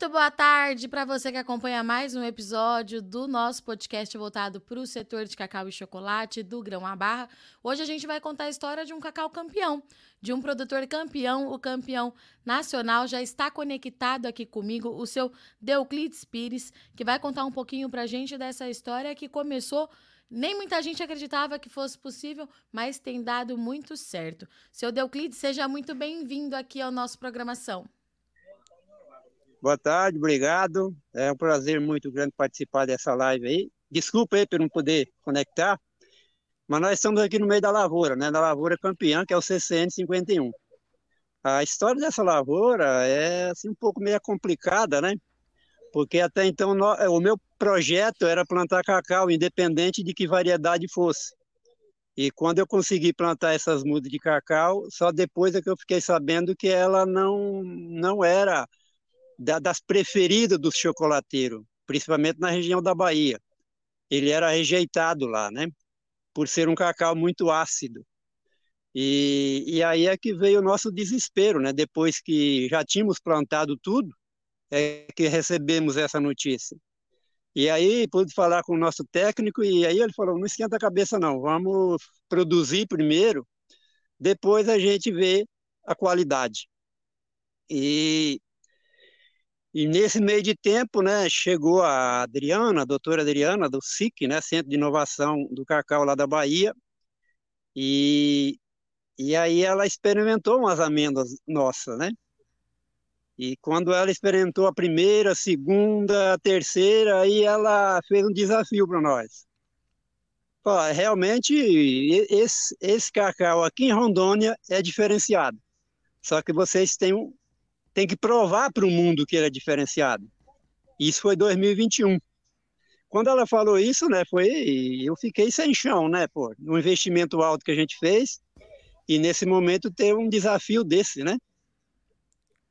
Muito boa tarde para você que acompanha mais um episódio do nosso podcast voltado para o setor de cacau e chocolate do Grão à Barra. Hoje a gente vai contar a história de um cacau campeão, de um produtor campeão, o campeão nacional. Já está conectado aqui comigo o seu Deuclides Pires, que vai contar um pouquinho para a gente dessa história que começou nem muita gente acreditava que fosse possível, mas tem dado muito certo. Seu Deuclides, seja muito bem-vindo aqui ao nosso programação. Boa tarde, obrigado. É um prazer muito grande participar dessa live aí. Desculpa aí por não poder conectar, mas nós estamos aqui no meio da lavoura, né? Da lavoura campeã, que é o CCN 51. A história dessa lavoura é assim um pouco meio complicada, né? Porque até então o meu projeto era plantar cacau, independente de que variedade fosse. E quando eu consegui plantar essas mudas de cacau, só depois é que eu fiquei sabendo que ela não, não era da, das preferidas dos chocolateiros, principalmente na região da Bahia. Ele era rejeitado lá, né? Por ser um cacau muito ácido. E, e aí é que veio o nosso desespero, né? Depois que já tínhamos plantado tudo, é que recebemos essa notícia. E aí pude falar com o nosso técnico e aí ele falou: não esquenta a cabeça não, vamos produzir primeiro, depois a gente vê a qualidade. E e nesse meio de tempo, né, chegou a Adriana, a doutora Adriana, do SIC, né, Centro de Inovação do Cacau lá da Bahia, e, e aí ela experimentou umas amêndoas nossas, né? E quando ela experimentou a primeira, a segunda, a terceira, aí ela fez um desafio para nós. Pô, realmente, esse, esse cacau aqui em Rondônia é diferenciado. Só que vocês têm um, tem que provar para o mundo que ele é diferenciado. Isso foi 2021. Quando ela falou isso, né, foi eu fiquei sem chão, né, pô, no investimento alto que a gente fez e nesse momento ter um desafio desse, né?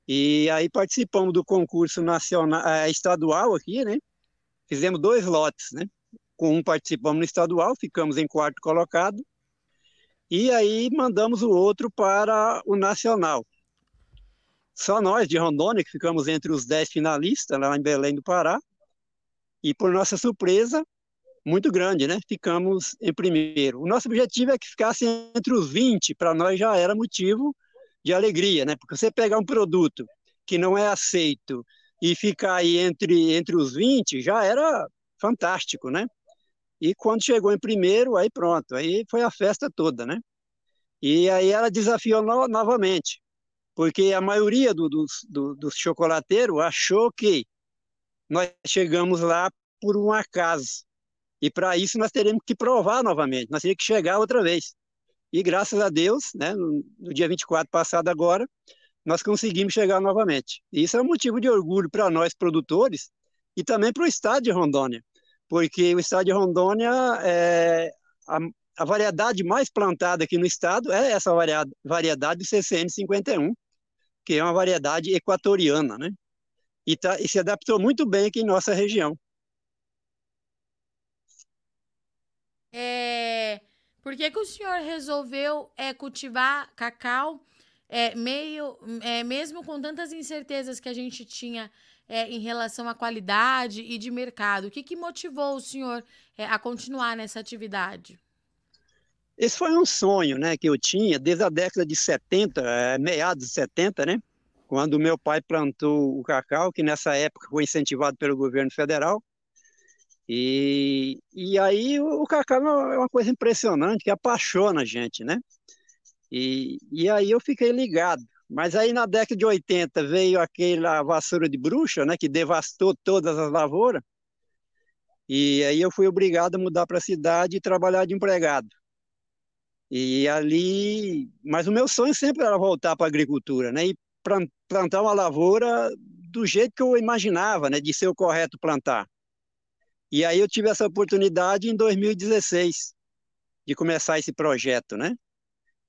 E aí participamos do concurso nacional, eh, estadual aqui, né? Fizemos dois lotes, né? Com um participamos no estadual, ficamos em quarto colocado. E aí mandamos o outro para o nacional. Só nós de Rondônia que ficamos entre os 10 finalistas lá em Belém do Pará. E por nossa surpresa, muito grande, né? Ficamos em primeiro. O nosso objetivo é que ficasse entre os 20, para nós já era motivo de alegria, né? Porque você pegar um produto que não é aceito e ficar aí entre, entre os 20 já era fantástico, né? E quando chegou em primeiro, aí pronto, aí foi a festa toda, né? E aí ela desafiou no, novamente porque a maioria do, dos, do, dos chocolateiros achou que nós chegamos lá por um acaso. E para isso nós teremos que provar novamente, nós teríamos que chegar outra vez. E graças a Deus, né, no, no dia 24 passado agora, nós conseguimos chegar novamente. E isso é um motivo de orgulho para nós produtores e também para o estado de Rondônia, porque o estado de Rondônia é a, a variedade mais plantada aqui no estado é essa variedade, variedade do CCN 51, que é uma variedade equatoriana, né? E, tá, e se adaptou muito bem aqui em nossa região. É, por que, que o senhor resolveu é, cultivar cacau é, meio, é, mesmo com tantas incertezas que a gente tinha é, em relação à qualidade e de mercado? O que, que motivou o senhor é, a continuar nessa atividade? Esse foi um sonho né, que eu tinha desde a década de 70, é, meados de 70, né? Quando meu pai plantou o cacau, que nessa época foi incentivado pelo governo federal. E, e aí o, cacau é uma coisa impressionante, que apaixona a gente, né? E, e aí eu fiquei ligado. Mas aí na década de 80 veio aquela vassoura de bruxa, né, que devastou todas as lavouras. E aí eu fui obrigado a mudar para a cidade e trabalhar de empregado. E ali, mas o meu sonho sempre era voltar para a agricultura, né? E plantar uma lavoura do jeito que eu imaginava, né? De ser o correto plantar. E aí eu tive essa oportunidade em 2016 de começar esse projeto, né?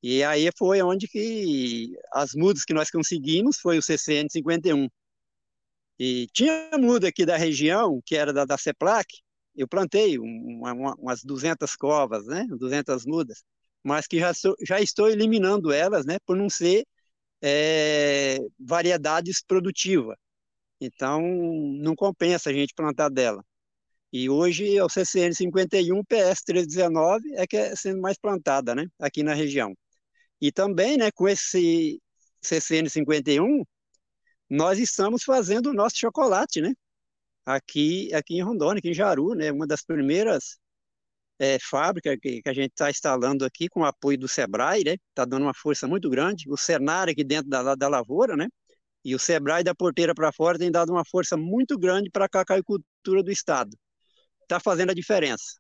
E aí foi onde que as mudas que nós conseguimos foi o CCN 51. E tinha muda aqui da região, que era da, da CEPLAC, eu plantei uma, uma, umas 200 covas, né? 200 mudas mas que já, sou, já estou eliminando elas, né, por não ser é, variedades produtivas. Então, não compensa a gente plantar dela. E hoje é o CCN 51, PS 319 é que é sendo mais plantada, né, aqui na região. E também, né, com esse CCN 51, nós estamos fazendo o nosso chocolate, né? Aqui, aqui em Rondônia, aqui em Jaru, né? Uma das primeiras é, fábricas que, que, a gente está instalando aqui com o apoio do Sebrae, né? Está dando uma força muito grande. O Senar aqui dentro da, da lavoura, né? E o Sebrae da porteira para fora tem dado uma força muito grande para a cacaicultura do estado. Está fazendo a diferença.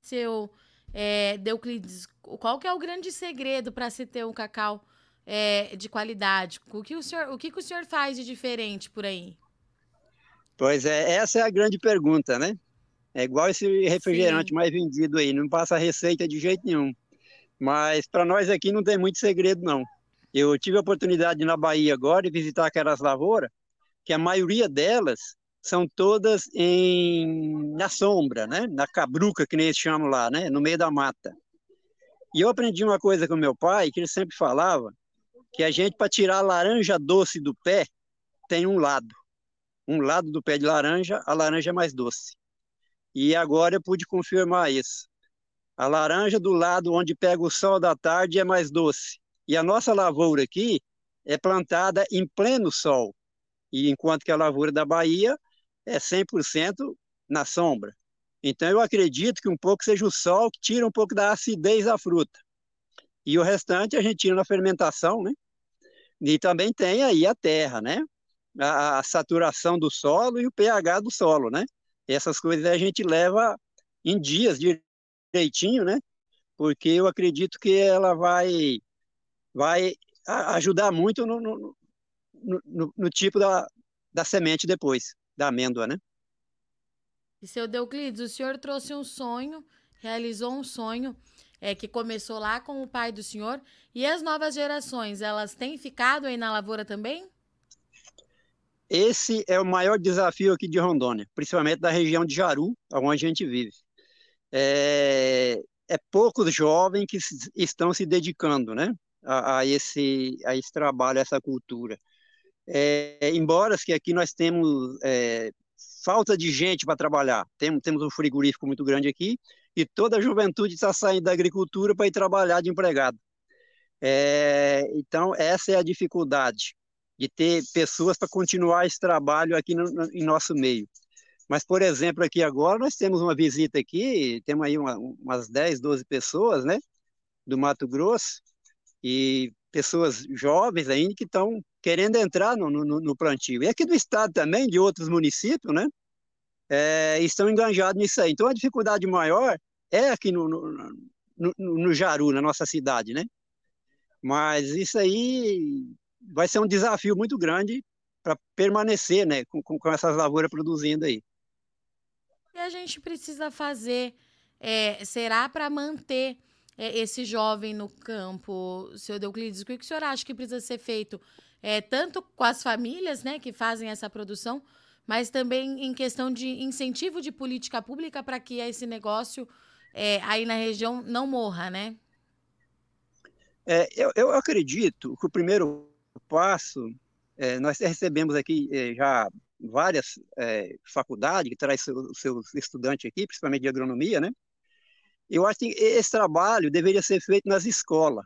Seu é, Deuclides, qual que é o grande segredo para se ter um cacau é, de qualidade? O que o, senhor, o que, que o senhor faz de diferente por aí? Pois é, essa é a grande pergunta, né? É igual esse refrigerante Sim. mais vendido aí, não passa receita de jeito nenhum. Mas para nós aqui não tem muito segredo, não. Eu tive a oportunidade na Bahia agora de visitar aquelas lavouras, que a maioria delas são todas em, na sombra, né? na cabruca, que nem eles chamam lá, né? no meio da mata. E eu aprendi uma coisa com meu pai, que ele sempre falava, que a gente, para tirar a laranja doce do pé, tem um lado. Um lado do pé de laranja, a laranja é mais doce. E agora eu pude confirmar isso. A laranja do lado onde pega o sol da tarde é mais doce. E a nossa lavoura aqui é plantada em pleno sol. E enquanto que a lavoura da Bahia é 100% na sombra. Então, eu acredito que um pouco seja o sol que tira um pouco da acidez da fruta. E o restante a gente tira na fermentação, né? E também tem aí a terra, né? A, a saturação do solo e o pH do solo, né? Essas coisas a gente leva em dias direitinho, né? Porque eu acredito que ela vai, vai ajudar muito no, no, no, no tipo da, da semente depois da amêndoa, né? E seu Deuclides, o senhor trouxe um sonho, realizou um sonho é, que começou lá com o pai do senhor. E as novas gerações, elas têm ficado aí na lavoura também? Esse é o maior desafio aqui de Rondônia, principalmente da região de Jaru, onde a gente vive. É, é poucos jovens que estão se dedicando né, a, a, esse, a esse trabalho, a essa cultura. É, embora que aqui nós temos é, falta de gente para trabalhar, temos, temos um frigorífico muito grande aqui e toda a juventude está saindo da agricultura para ir trabalhar de empregado. É, então, essa é a dificuldade de ter pessoas para continuar esse trabalho aqui no, no, em nosso meio. Mas, por exemplo, aqui agora nós temos uma visita aqui, temos aí uma, umas 10, 12 pessoas, né, do Mato Grosso, e pessoas jovens ainda que estão querendo entrar no, no, no, plantio. E aqui do estado também, de outros municípios, né? É, estão enganjados nisso aí. Então a dificuldade maior é aqui no, no, no, Jaru, na nossa cidade, né? Mas isso aí vai ser um desafio muito grande para permanecer, né, com, com essas lavouras produzindo aí. O que a gente precisa fazer é, será para manter é, esse jovem no campo, senhor Deuclides? O que o senhor acha que precisa ser feito, é, tanto com as famílias né, que fazem essa produção, mas também em questão de incentivo de política pública para que esse negócio é, aí na região não morra, né? É, eu, eu acredito que o primeiro passo, é, nós recebemos aqui é, já várias é, faculdades que traz seus, seus estudantes aqui, principalmente de agronomia, né? Eu acho que esse trabalho deveria ser feito nas escolas,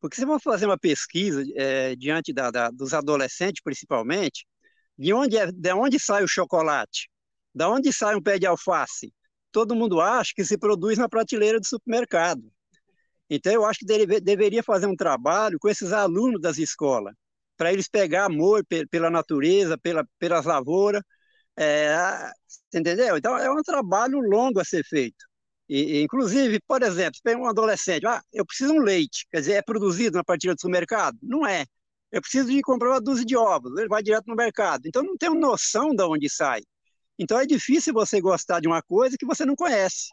porque se você fazer uma pesquisa é, diante da, da, dos adolescentes, principalmente, de onde, é, de onde sai o chocolate? Da onde sai um pé de alface? Todo mundo acha que se produz na prateleira do supermercado. Então, eu acho que deve, deveria fazer um trabalho com esses alunos das escolas, para eles pegar amor pela natureza, pela, pelas lavouras, é, entendeu? Então, é um trabalho longo a ser feito. E, inclusive, por exemplo, pega um adolescente, ah, eu preciso de um leite, quer dizer, é produzido na partilha do supermercado? Não é. Eu preciso de comprar uma dúzia de ovos, ele vai direto no mercado. Então, não tem noção de onde sai. Então, é difícil você gostar de uma coisa que você não conhece.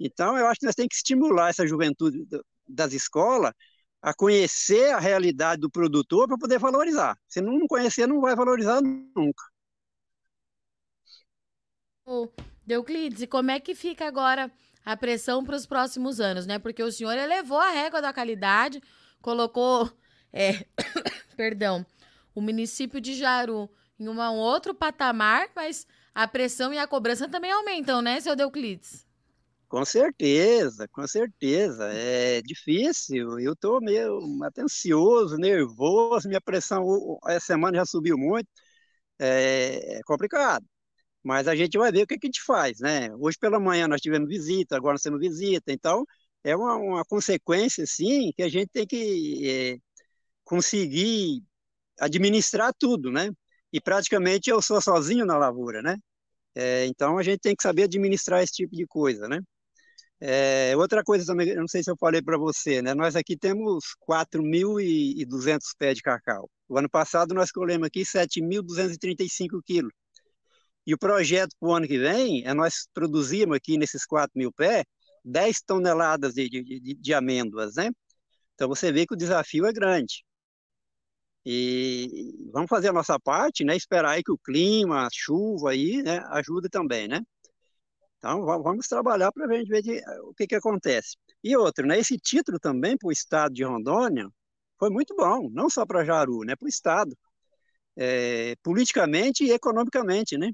Então, eu acho que nós temos que estimular essa juventude das escolas a conhecer a realidade do produtor para poder valorizar. Se não conhecer, não vai valorizar nunca. Deuclides, e como é que fica agora a pressão para os próximos anos, né? Porque o senhor elevou a régua da qualidade, colocou, é, perdão, o município de Jaru em um outro patamar, mas a pressão e a cobrança também aumentam, né, seu Deuclides? Com certeza, com certeza. É difícil. Eu estou meio atencioso, nervoso. Minha pressão essa semana já subiu muito. É, é complicado. Mas a gente vai ver o que, que, a gente faz, né? Hoje pela manhã nós tivemos visita, agora nós temos visita. Então, é uma, uma consequência, sim, que a gente tem que é, conseguir administrar tudo, né? E praticamente eu sou sozinho na lavoura, né? É, então a gente tem que saber administrar esse tipo de coisa, né? É, outra coisa também, eu não sei se eu falei para você, né? Nós aqui temos 4.200 pés de cacau. O ano passado nós colhemos aqui 7.235 quilos. E o projeto para o ano que vem é nós produzirmos aqui nesses 4 mil pés 10 toneladas de, de, de, de amêndoas, né? Então você vê que o desafio é grande. E vamos fazer a nossa parte, né? Esperar aí que o clima, a chuva aí, né, ajude também, né? Então vamos trabalhar para gente ver de, o que, que acontece. E outro, né? Esse título também para o estado de Rondônia foi muito bom, não só para Jaru, né? Para o estado, é, politicamente e economicamente, né?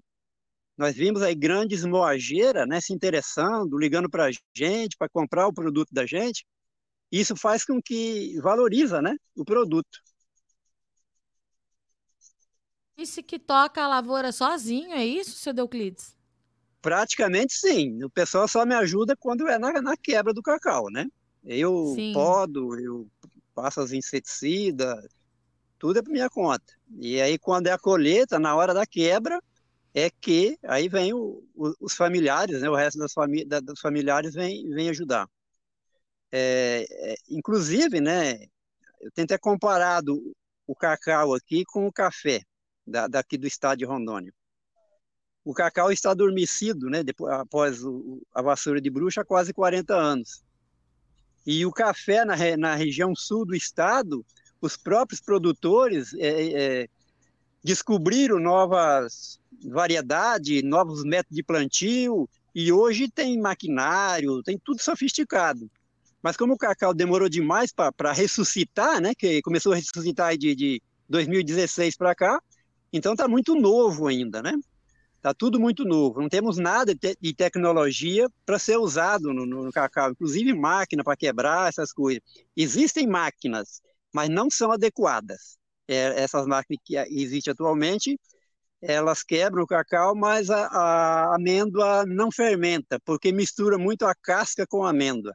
Nós vimos aí grandes moageiras, né? Se interessando, ligando para a gente para comprar o produto da gente. Isso faz com que valoriza, né? O produto. Disse que toca a lavoura sozinho, é isso, seu Deuclides? Praticamente sim. O pessoal só me ajuda quando é na, na quebra do cacau, né? Eu sim. podo, eu passo as inseticidas, tudo é por minha conta. E aí, quando é a colheita, na hora da quebra, é que aí vem o, o, os familiares, né? O resto das famí da, dos familiares vem, vem ajudar. É, é, inclusive, né? Eu tenho até comparado o cacau aqui com o café da, daqui do estado de Rondônia. O cacau está adormecido, né, depois, após o, a vassoura de bruxa, há quase 40 anos. E o café na, na região sul do estado, os próprios produtores é, é, descobriram novas variedades, novos métodos de plantio, e hoje tem maquinário, tem tudo sofisticado. Mas como o cacau demorou demais para ressuscitar, né, que começou a ressuscitar de, de 2016 para cá, então está muito novo ainda, né? Está tudo muito novo. Não temos nada de, te de tecnologia para ser usado no, no, cacau, inclusive máquina para quebrar essas coisas. Existem máquinas, mas não são adequadas. É, essas máquinas que existem atualmente, elas quebram o cacau, mas a, a, amêndoa não fermenta, porque mistura muito a casca com a amêndoa.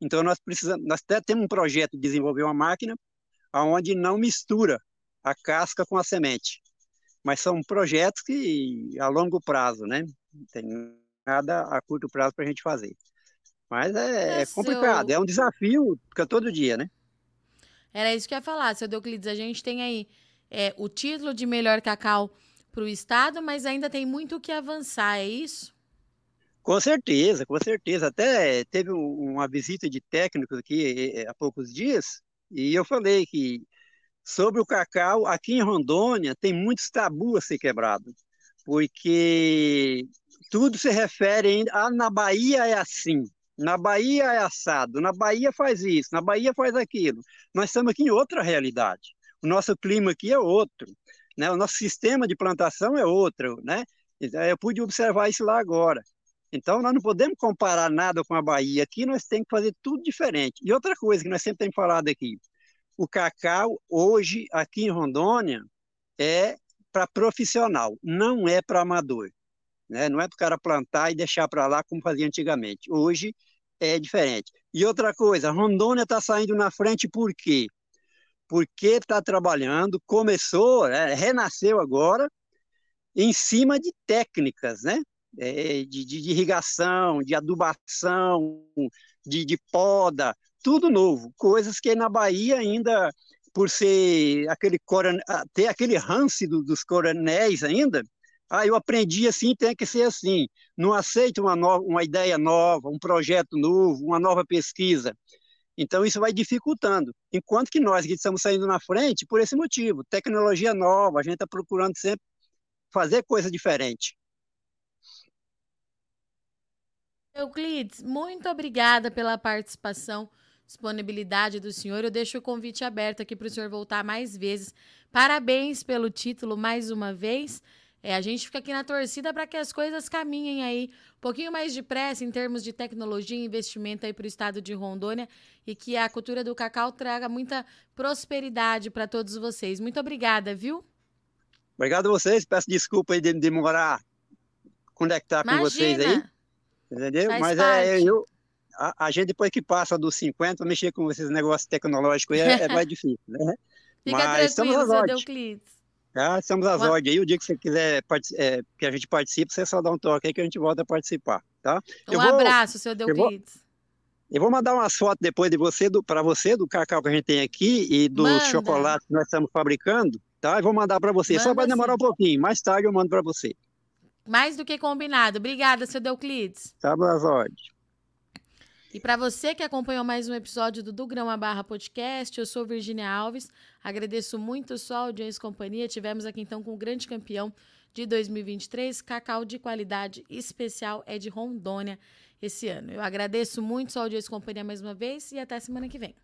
Então nós precisamos, nós até temos um projeto de desenvolver uma máquina onde não mistura a casca com a semente mas são projetos que a longo prazo, né? Não tem nada a curto prazo para a gente fazer. Mas é, é, é complicado, é um desafio é todo dia, né? Era isso que eu ia falar, seu Deuclides. A gente tem aí é, o título de melhor cacau para o estado, mas ainda tem muito o que avançar, é isso? Com certeza, com certeza. Até teve uma visita de técnicos aqui é, há poucos dias, e eu falei que Sobre o cacau, aqui em Rondônia tem muitos tabus a ser quebrados, porque tudo se refere ainda, ah, na Bahia é assim, na Bahia é assado, na Bahia faz isso, na Bahia faz aquilo. Nós estamos aqui em outra realidade. O nosso clima aqui é outro, né? O nosso sistema de plantação é outro, né? Então, eu pude observar isso lá agora. Então, nós não podemos comparar nada com a Bahia. Aqui nós temos que fazer tudo diferente. E outra coisa que nós sempre temos falado aqui, o cacau, hoje, aqui em Rondônia, é para profissional, não é para amador. Né? Não é para o cara plantar e deixar para lá como fazia antigamente. Hoje é diferente. E outra coisa, Rondônia está saindo na frente por quê? Porque está trabalhando, começou, né? renasceu agora, em cima de técnicas, né? É, de, de, irrigação, de adubação, de, de poda, tudo novo, coisas que na Bahia ainda, por ser aquele ter aquele ranço do, dos coronéis ainda, ah, eu aprendi assim, tem que ser assim. Não aceito uma, nova, uma ideia nova, um projeto novo, uma nova pesquisa. Então, isso vai dificultando. Enquanto que nós que estamos saindo na frente por esse motivo. Tecnologia nova, a gente está procurando sempre fazer coisa diferente. Euclides, muito obrigada pela participação disponibilidade do senhor. Eu deixo o convite aberto aqui para o senhor voltar mais vezes. Parabéns pelo título mais uma vez. É, a gente fica aqui na torcida para que as coisas caminhem aí um pouquinho mais depressa em termos de tecnologia e investimento aí para o estado de Rondônia e que a cultura do cacau traga muita prosperidade para todos vocês. Muito obrigada, viu? Obrigado a vocês. Peço desculpa aí de demorar conectar Imagina. com vocês aí. Entendeu? Faz Mas é, parte. é, eu, a, a, gente depois que passa dos 50, mexer com esses negócios tecnológicos é, é mais difícil, né? Fica Mas tranquilo, seu Deuclides. Tá? Estamos às Uma... ordens aí. O dia que você quiser é, que a gente participe, você só dá um toque aí que a gente volta a participar, tá? Um eu abraço, vou, seu Deuclides. Eu vou, eu vou mandar umas fotos depois de você, para você, do cacau que a gente tem aqui e do Manda. chocolate que nós estamos fabricando, tá? Eu vou mandar para você. Manda só vai demorar sim. um pouquinho. Mais tarde eu mando para você. Mais do que combinado. Obrigada, seu Deuclides. Estamos às ordens. E para você que acompanhou mais um episódio do Do Grão a Barra Podcast, eu sou Virginia Alves. Agradeço muito sua audiência e companhia. Tivemos aqui então com o grande campeão de 2023, cacau de qualidade especial é de Rondônia esse ano. Eu agradeço muito sua audiência e companhia mais uma vez e até semana que vem.